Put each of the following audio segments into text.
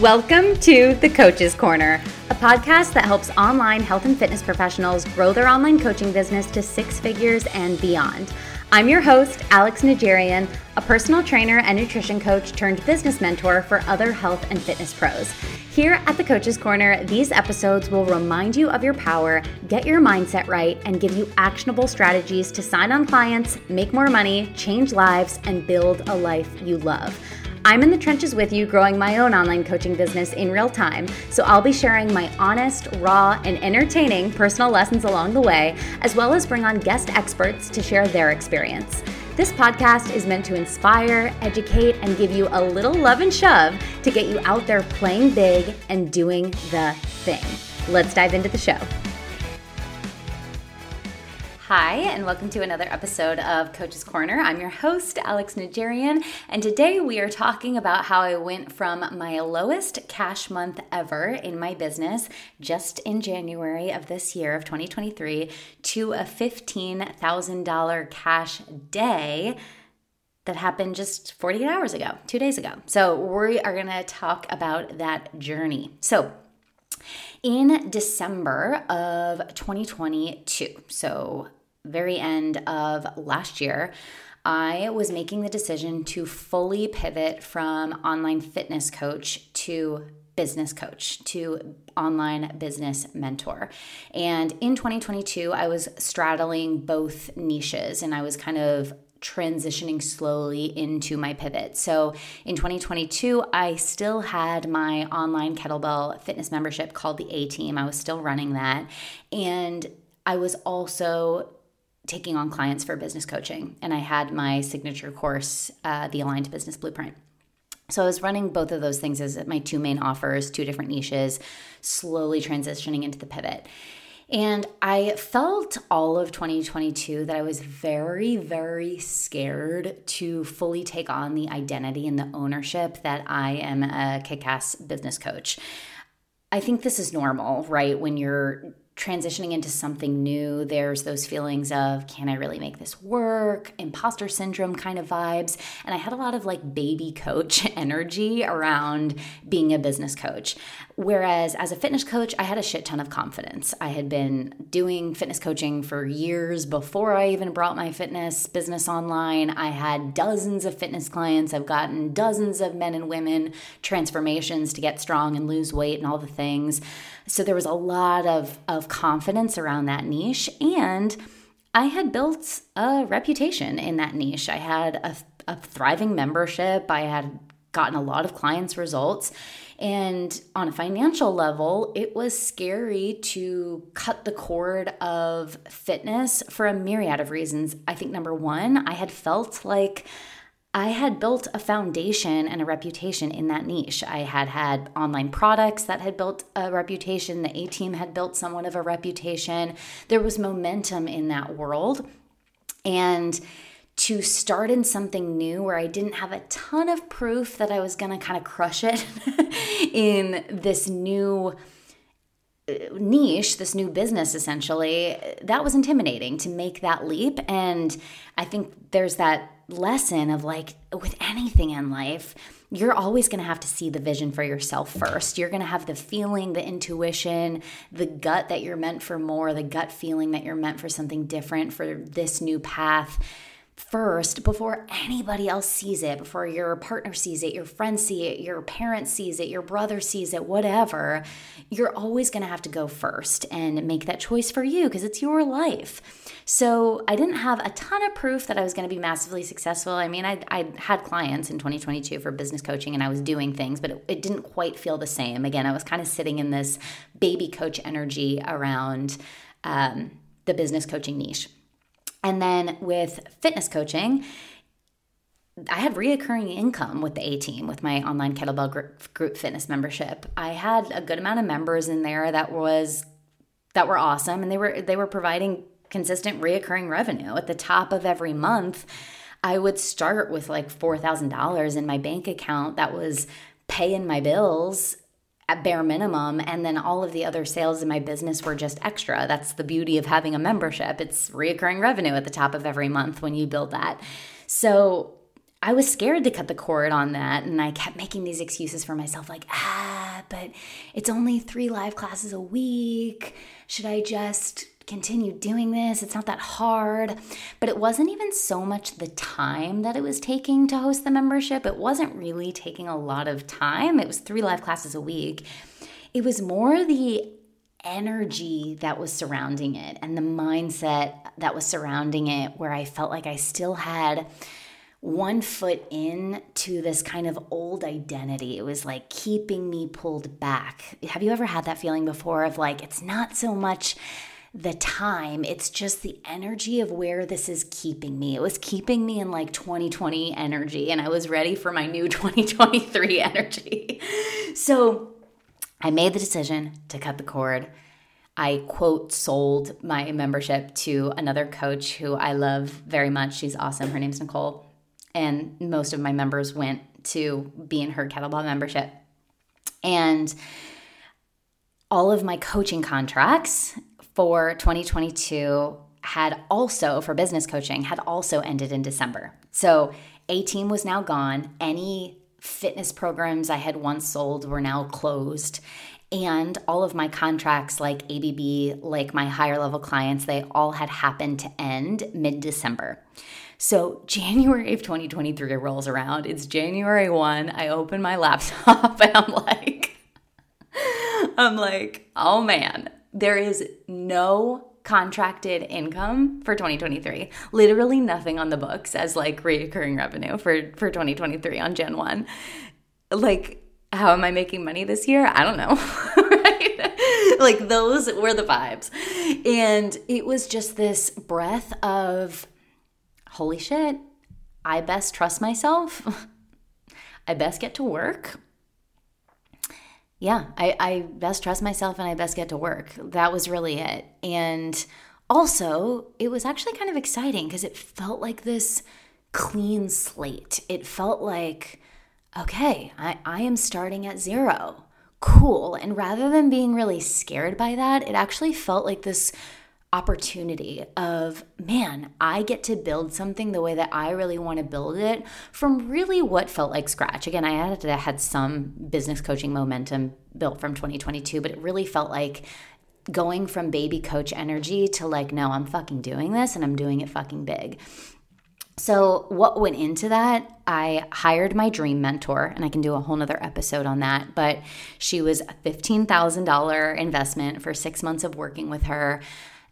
Welcome to the Coach's Corner, a podcast that helps online health and fitness professionals grow their online coaching business to six figures and beyond. I'm your host, Alex Najarian, a personal trainer and nutrition coach turned business mentor for other health and fitness pros. Here at the Coach's Corner, these episodes will remind you of your power, get your mindset right, and give you actionable strategies to sign on clients, make more money, change lives, and build a life you love. I'm in the trenches with you growing my own online coaching business in real time, so I'll be sharing my honest, raw, and entertaining personal lessons along the way, as well as bring on guest experts to share their experience. This podcast is meant to inspire, educate, and give you a little love and shove to get you out there playing big and doing the thing. Let's dive into the show. Hi, and welcome to another episode of Coach's Corner. I'm your host, Alex Najarian, and today we are talking about how I went from my lowest cash month ever in my business just in January of this year of 2023 to a $15,000 cash day that happened just 48 hours ago, two days ago. So, we are going to talk about that journey. So, in December of 2022, so very end of last year, I was making the decision to fully pivot from online fitness coach to business coach to online business mentor. And in 2022, I was straddling both niches and I was kind of transitioning slowly into my pivot. So in 2022, I still had my online kettlebell fitness membership called the A Team. I was still running that. And I was also taking on clients for business coaching. And I had my signature course, uh, the Aligned Business Blueprint. So I was running both of those things as my two main offers, two different niches, slowly transitioning into the pivot. And I felt all of 2022 that I was very, very scared to fully take on the identity and the ownership that I am a kick ass business coach. I think this is normal, right? When you're transitioning into something new, there's those feelings of, can I really make this work? Imposter syndrome kind of vibes. And I had a lot of like baby coach energy around being a business coach. Whereas as a fitness coach, I had a shit ton of confidence. I had been doing fitness coaching for years before I even brought my fitness business online. I had dozens of fitness clients. I've gotten dozens of men and women transformations to get strong and lose weight and all the things. So there was a lot of, of confidence around that niche. And I had built a reputation in that niche. I had a, a thriving membership. I had gotten a lot of clients' results. And on a financial level, it was scary to cut the cord of fitness for a myriad of reasons. I think number one, I had felt like I had built a foundation and a reputation in that niche. I had had online products that had built a reputation. The A team had built somewhat of a reputation. There was momentum in that world. And to start in something new where I didn't have a ton of proof that I was going to kind of crush it in this new uh, niche, this new business essentially, that was intimidating to make that leap. And I think there's that lesson of like with anything in life, you're always going to have to see the vision for yourself first. You're going to have the feeling, the intuition, the gut that you're meant for more, the gut feeling that you're meant for something different, for this new path first before anybody else sees it, before your partner sees it, your friend see it, your parent sees it, your brother sees it, whatever, you're always going to have to go first and make that choice for you because it's your life. So I didn't have a ton of proof that I was going to be massively successful. I mean, I, I had clients in 2022 for business coaching and I was doing things, but it, it didn't quite feel the same. Again, I was kind of sitting in this baby coach energy around um, the business coaching niche. And then with fitness coaching, I had reoccurring income with the A team with my online kettlebell group, group fitness membership. I had a good amount of members in there that was that were awesome and they were they were providing consistent reoccurring revenue at the top of every month. I would start with like $4,000 in my bank account that was paying my bills at bare minimum and then all of the other sales in my business were just extra that's the beauty of having a membership it's reoccurring revenue at the top of every month when you build that so I was scared to cut the cord on that. And I kept making these excuses for myself, like, ah, but it's only three live classes a week. Should I just continue doing this? It's not that hard. But it wasn't even so much the time that it was taking to host the membership. It wasn't really taking a lot of time. It was three live classes a week. It was more the energy that was surrounding it and the mindset that was surrounding it, where I felt like I still had one foot in to this kind of old identity. It was like keeping me pulled back. Have you ever had that feeling before of like, it's not so much the time, it's just the energy of where this is keeping me. It was keeping me in like 2020 energy, and I was ready for my new 2023 energy. So I made the decision to cut the cord. I quote sold my membership to another coach who I love very much. She's awesome. Her name's Nicole. And most of my members went to be in her kettlebell membership. And all of my coaching contracts for 2022 had also, for business coaching, had also ended in December. So A Team was now gone. Any fitness programs I had once sold were now closed. And all of my contracts, like ABB, like my higher level clients, they all had happened to end mid December. So January of 2023 rolls around. It's January 1. I open my laptop and I'm like, I'm like, oh man, there is no contracted income for 2023. Literally nothing on the books as like recurring revenue for for 2023 on Jan 1. Like how am I making money this year? I don't know. right? Like those were the vibes. And it was just this breath of holy shit, I best trust myself. I best get to work yeah, I, I best trust myself and I best get to work. That was really it. And also, it was actually kind of exciting because it felt like this clean slate. It felt like, okay, I, I am starting at zero. Cool. And rather than being really scared by that, it actually felt like this opportunity of man i get to build something the way that i really want to build it from really what felt like scratch again i had had some business coaching momentum built from 2022 but it really felt like going from baby coach energy to like no i'm fucking doing this and i'm doing it fucking big so, what went into that? I hired my dream mentor, and I can do a whole nother episode on that. But she was a $15,000 investment for six months of working with her.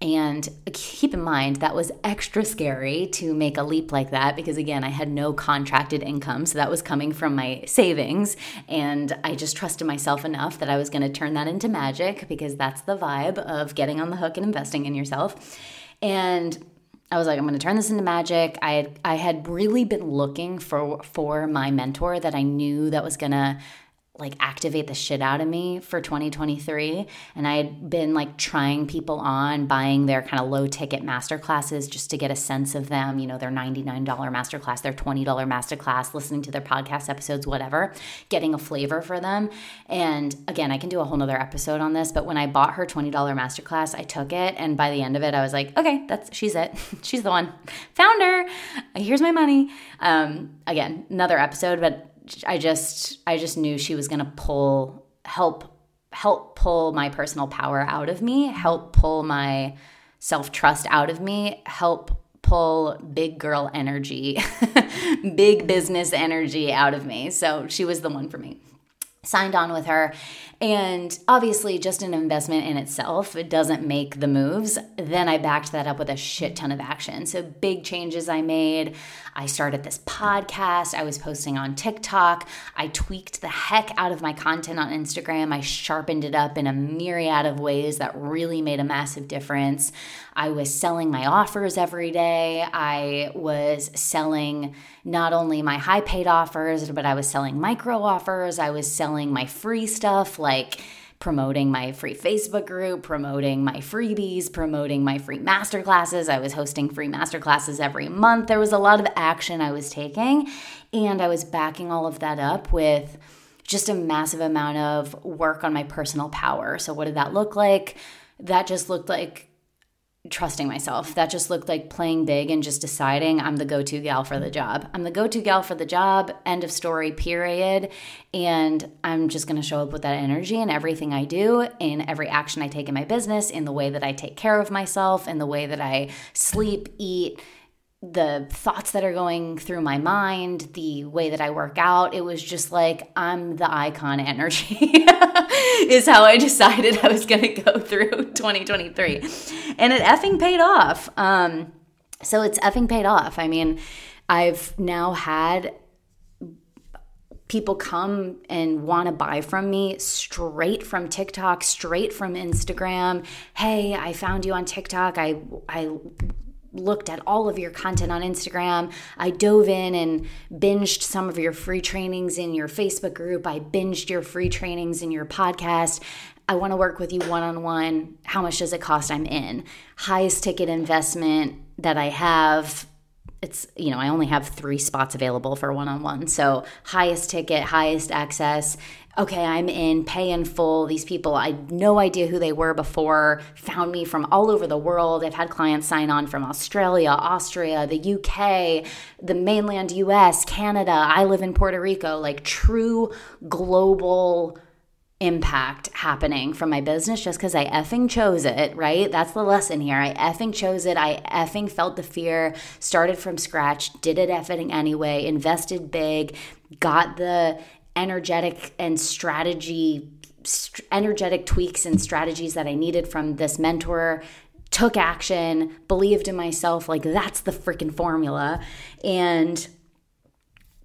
And keep in mind, that was extra scary to make a leap like that because, again, I had no contracted income. So that was coming from my savings. And I just trusted myself enough that I was going to turn that into magic because that's the vibe of getting on the hook and investing in yourself. And I was like, I'm going to turn this into magic. I had, I had really been looking for for my mentor that I knew that was going to like activate the shit out of me for 2023 and i had been like trying people on buying their kind of low ticket master classes just to get a sense of them you know their $99 master class their $20 master class listening to their podcast episodes whatever getting a flavor for them. And again i can do a whole nother episode on this but when i bought her $20 master class i took it and by the end of it i was like okay that's she's it. She's the one. Found her. Here's my money. Um, again another episode but I just I just knew she was going to pull help help pull my personal power out of me, help pull my self-trust out of me, help pull big girl energy, big business energy out of me. So she was the one for me signed on with her. And obviously, just an investment in itself, it doesn't make the moves. Then I backed that up with a shit ton of action. So, big changes I made. I started this podcast. I was posting on TikTok. I tweaked the heck out of my content on Instagram. I sharpened it up in a myriad of ways that really made a massive difference. I was selling my offers every day. I was selling not only my high paid offers, but I was selling micro offers. I was selling my free stuff like promoting my free Facebook group, promoting my freebies, promoting my free masterclasses. I was hosting free masterclasses every month. There was a lot of action I was taking, and I was backing all of that up with just a massive amount of work on my personal power. So, what did that look like? That just looked like trusting myself. That just looked like playing big and just deciding I'm the go to gal for the job. I'm the go to gal for the job, end of story, period. And I'm just going to show up with that energy in everything I do, in every action I take in my business, in the way that I take care of myself, in the way that I sleep, eat, the thoughts that are going through my mind, the way that I work out, it was just like I'm the icon energy, is how I decided I was going to go through 2023. And it effing paid off. Um, so it's effing paid off. I mean, I've now had people come and want to buy from me straight from TikTok, straight from Instagram. Hey, I found you on TikTok. I I looked at all of your content on Instagram. I dove in and binged some of your free trainings in your Facebook group. I binged your free trainings in your podcast. I want to work with you one on one. How much does it cost? I'm in. Highest ticket investment that I have it's you know i only have three spots available for one-on-one so highest ticket highest access okay, I'm in, pay in full. These people, I had no idea who they were before, found me from all over the world. I've had clients sign on from Australia, Austria, the UK, the mainland US, Canada. I live in Puerto Rico, like true global impact happening from my business just because I effing chose it, right? That's the lesson here. I effing chose it. I effing felt the fear, started from scratch, did it effing anyway, invested big, got the energetic and strategy st- energetic tweaks and strategies that I needed from this mentor took action, believed in myself, like that's the freaking formula, and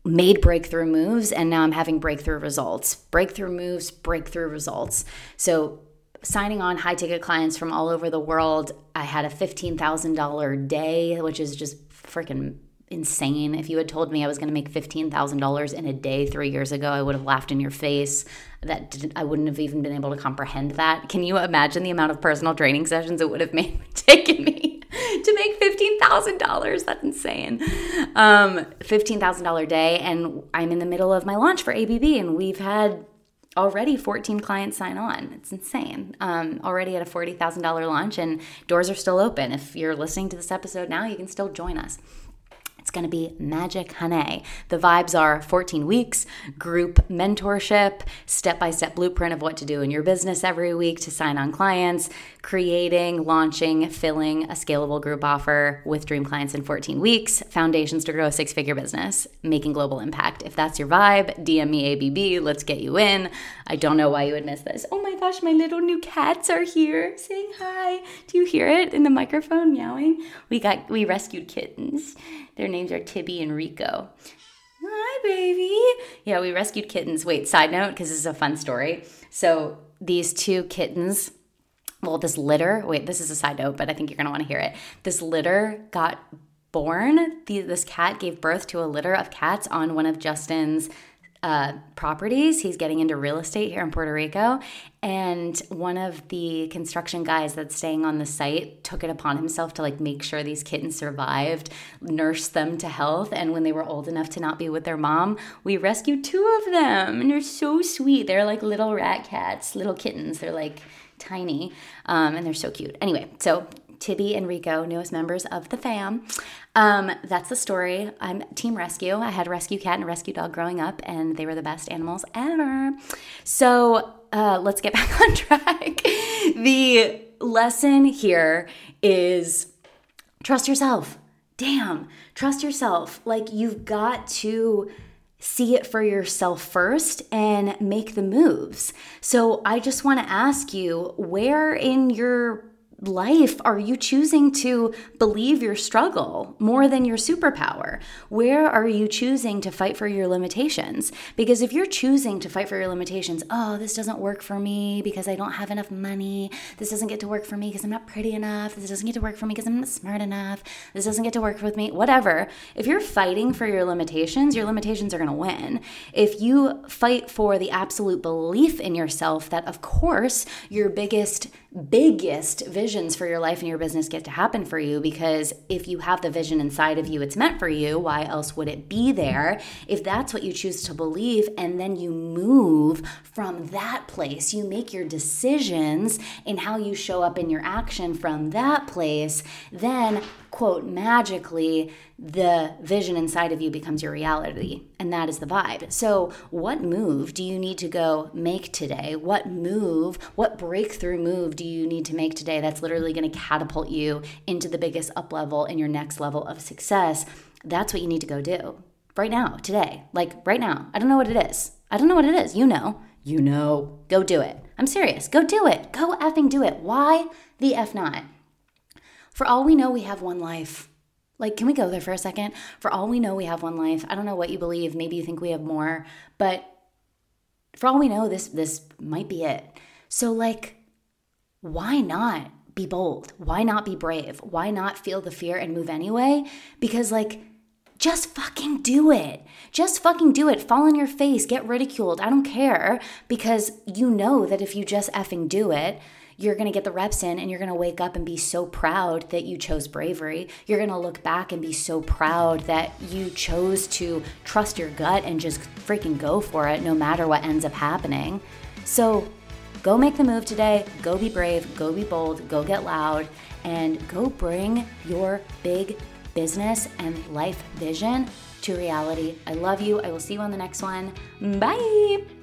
made breakthrough moves. And now I'm having breakthrough results. Breakthrough moves, breakthrough results. So, signing on high ticket clients from all over the world, I had a $15,000 day, which is just freaking insane. If you had told me I was going to make $15,000 in a day 3 years ago, I would have laughed in your face. That I wouldn't have even been able to comprehend that. Can you imagine the amount of personal training sessions it would have made taken me to make $15,000? That's insane. Um, $15,000 day and I'm in the middle of my launch for ABB and we've had already 14 clients sign on. It's insane. Um, already at a $40,000 launch, and doors are still open. If you're listening to this episode now, you can still join us. Going to be magic, honey. The vibes are 14 weeks, group mentorship, step by step blueprint of what to do in your business every week to sign on clients, creating, launching, filling a scalable group offer with dream clients in 14 weeks, foundations to grow a six figure business, making global impact. If that's your vibe, DM me ABB. Let's get you in. I don't know why you would miss this. Oh my gosh, my little new cats are here saying hi. Do you hear it in the microphone meowing? We got we rescued kittens. Their names are Tibby and Rico. Hi, baby. Yeah, we rescued kittens. Wait, side note, because this is a fun story. So these two kittens, well, this litter, wait, this is a side note, but I think you're going to want to hear it. This litter got born. The, this cat gave birth to a litter of cats on one of Justin's uh, properties. He's getting into real estate here in Puerto Rico. And one of the construction guys that's staying on the site took it upon himself to like make sure these kittens survived, nurse them to health. And when they were old enough to not be with their mom, we rescued two of them. And they're so sweet. They're like little rat cats, little kittens. They're like tiny um, and they're so cute. Anyway, so Tibby and Rico, newest members of the fam. Um, that's the story. I'm Team Rescue. I had a rescue cat and a rescue dog growing up, and they were the best animals ever. So uh, let's get back on track. the lesson here is trust yourself. Damn, trust yourself. Like you've got to see it for yourself first and make the moves. So I just want to ask you where in your life are you choosing to believe your struggle more than your superpower? Where are you choosing to fight for your limitations? Because if you're choosing to fight for your limitations, oh, this doesn't work for me because I don't have enough money. This doesn't get to work for me because I'm not pretty enough. This doesn't get to work for me because I'm not smart enough. This doesn't get to work with me. Whatever. If you're fighting for your limitations, your limitations are going to win. If you fight for the absolute belief in yourself that, of course, your biggest, biggest vision visions for your life and your business get to happen for you because if you have the vision inside of you, it's meant for you. Why else would it be there? If that's what you choose to believe, and then you move from that place, you make your decisions in how you show up in your action from that place, then quote, magically, the vision inside of you becomes your reality. And that is the vibe. So, what move do you need to go make today? What move, what breakthrough move do you need to make today that's literally going to catapult you into the biggest up level in your next level of success? That's what you need to go do right now, today. Like right now. I don't know what it is. I don't know what it is. You know. You know. Go do it. I'm serious. Go do it. Go effing do it. Why the F not? For all we know, we have one life. Like, can we go there for a second? For all we know, we have one life. I don't know what you believe. Maybe you think we have more, but for all we know, this this might be it. So, like, why not be bold? Why not be brave? Why not feel the fear and move anyway? Because, like, just fucking do it. Just fucking do it. Fall on your face, get ridiculed. I don't care because you know that if you just effing do it, you're going to get the reps in and you're going to wake up and be so proud that you chose bravery. You're going to look back and be so proud that you chose to trust your gut and just freaking go for it no matter what ends up happening. So go make the move today. Go be brave. Go be bold. Go get loud and go bring your big business and life vision to reality. I love you. I will see you on the next one. Bye.